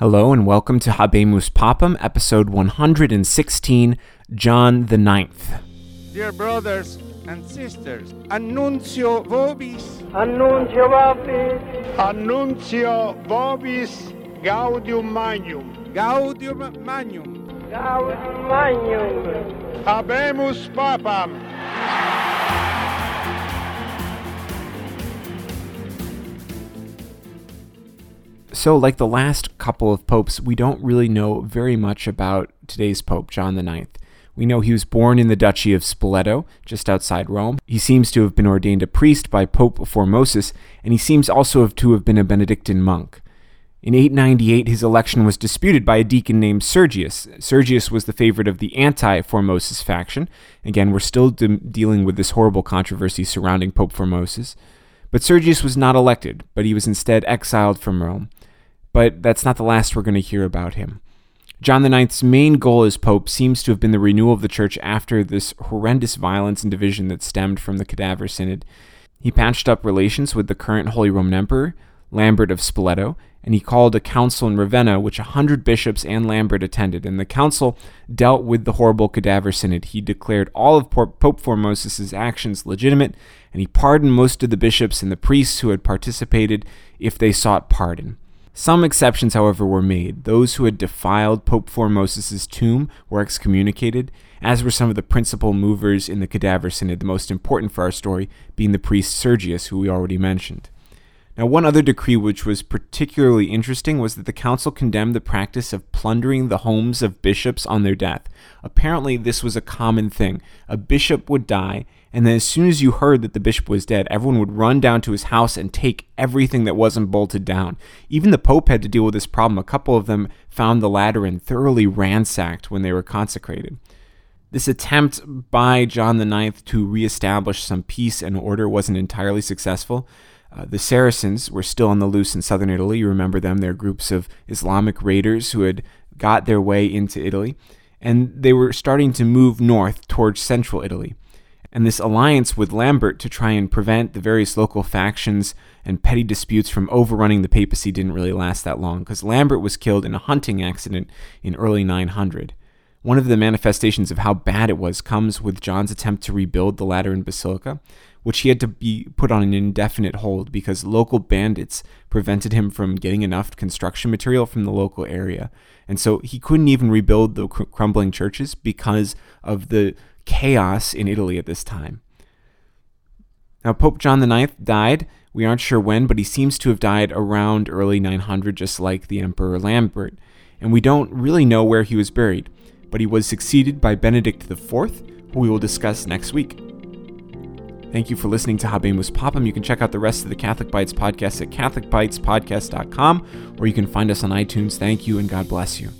Hello and welcome to Habemus Papam, episode 116, John the Ninth. Dear brothers and sisters, annuncio vobis, Annuncio vobis, Annuncio vobis gaudium magnum. gaudium magnum. gaudium magnum. Habemus papam. So, like the last couple of popes, we don't really know very much about today's pope, John Ninth. We know he was born in the Duchy of Spoleto, just outside Rome. He seems to have been ordained a priest by Pope Formosus, and he seems also to have been a Benedictine monk. In 898, his election was disputed by a deacon named Sergius. Sergius was the favorite of the anti Formosus faction. Again, we're still de- dealing with this horrible controversy surrounding Pope Formosus. But Sergius was not elected, but he was instead exiled from Rome. But that's not the last we're going to hear about him. John IX's main goal as Pope seems to have been the renewal of the Church after this horrendous violence and division that stemmed from the Cadaver Synod. He patched up relations with the current Holy Roman Emperor, Lambert of Spoleto, and he called a council in Ravenna, which a hundred bishops and Lambert attended. And the council dealt with the horrible Cadaver Synod. He declared all of Pope Formosus' actions legitimate, and he pardoned most of the bishops and the priests who had participated if they sought pardon. Some exceptions, however, were made. Those who had defiled Pope Formosus' tomb were excommunicated, as were some of the principal movers in the Cadaver Synod, the most important for our story being the priest Sergius, who we already mentioned. Now, one other decree which was particularly interesting was that the council condemned the practice of plundering the homes of bishops on their death. Apparently, this was a common thing. A bishop would die, and then as soon as you heard that the bishop was dead, everyone would run down to his house and take everything that wasn't bolted down. Even the pope had to deal with this problem. A couple of them found the Lateran thoroughly ransacked when they were consecrated. This attempt by John IX to reestablish some peace and order wasn't entirely successful. Uh, the Saracens were still on the loose in southern Italy. You remember them. They're groups of Islamic raiders who had got their way into Italy. And they were starting to move north towards central Italy. And this alliance with Lambert to try and prevent the various local factions and petty disputes from overrunning the papacy didn't really last that long, because Lambert was killed in a hunting accident in early 900. One of the manifestations of how bad it was comes with John's attempt to rebuild the Lateran Basilica, which he had to be put on an indefinite hold because local bandits prevented him from getting enough construction material from the local area. And so he couldn't even rebuild the cr- crumbling churches because of the chaos in Italy at this time. Now, Pope John IX died. We aren't sure when, but he seems to have died around early 900, just like the Emperor Lambert. And we don't really know where he was buried but he was succeeded by Benedict IV, who we will discuss next week. Thank you for listening to Habemus Papam. You can check out the rest of the Catholic Bites podcast at catholicbitespodcast.com, or you can find us on iTunes. Thank you, and God bless you.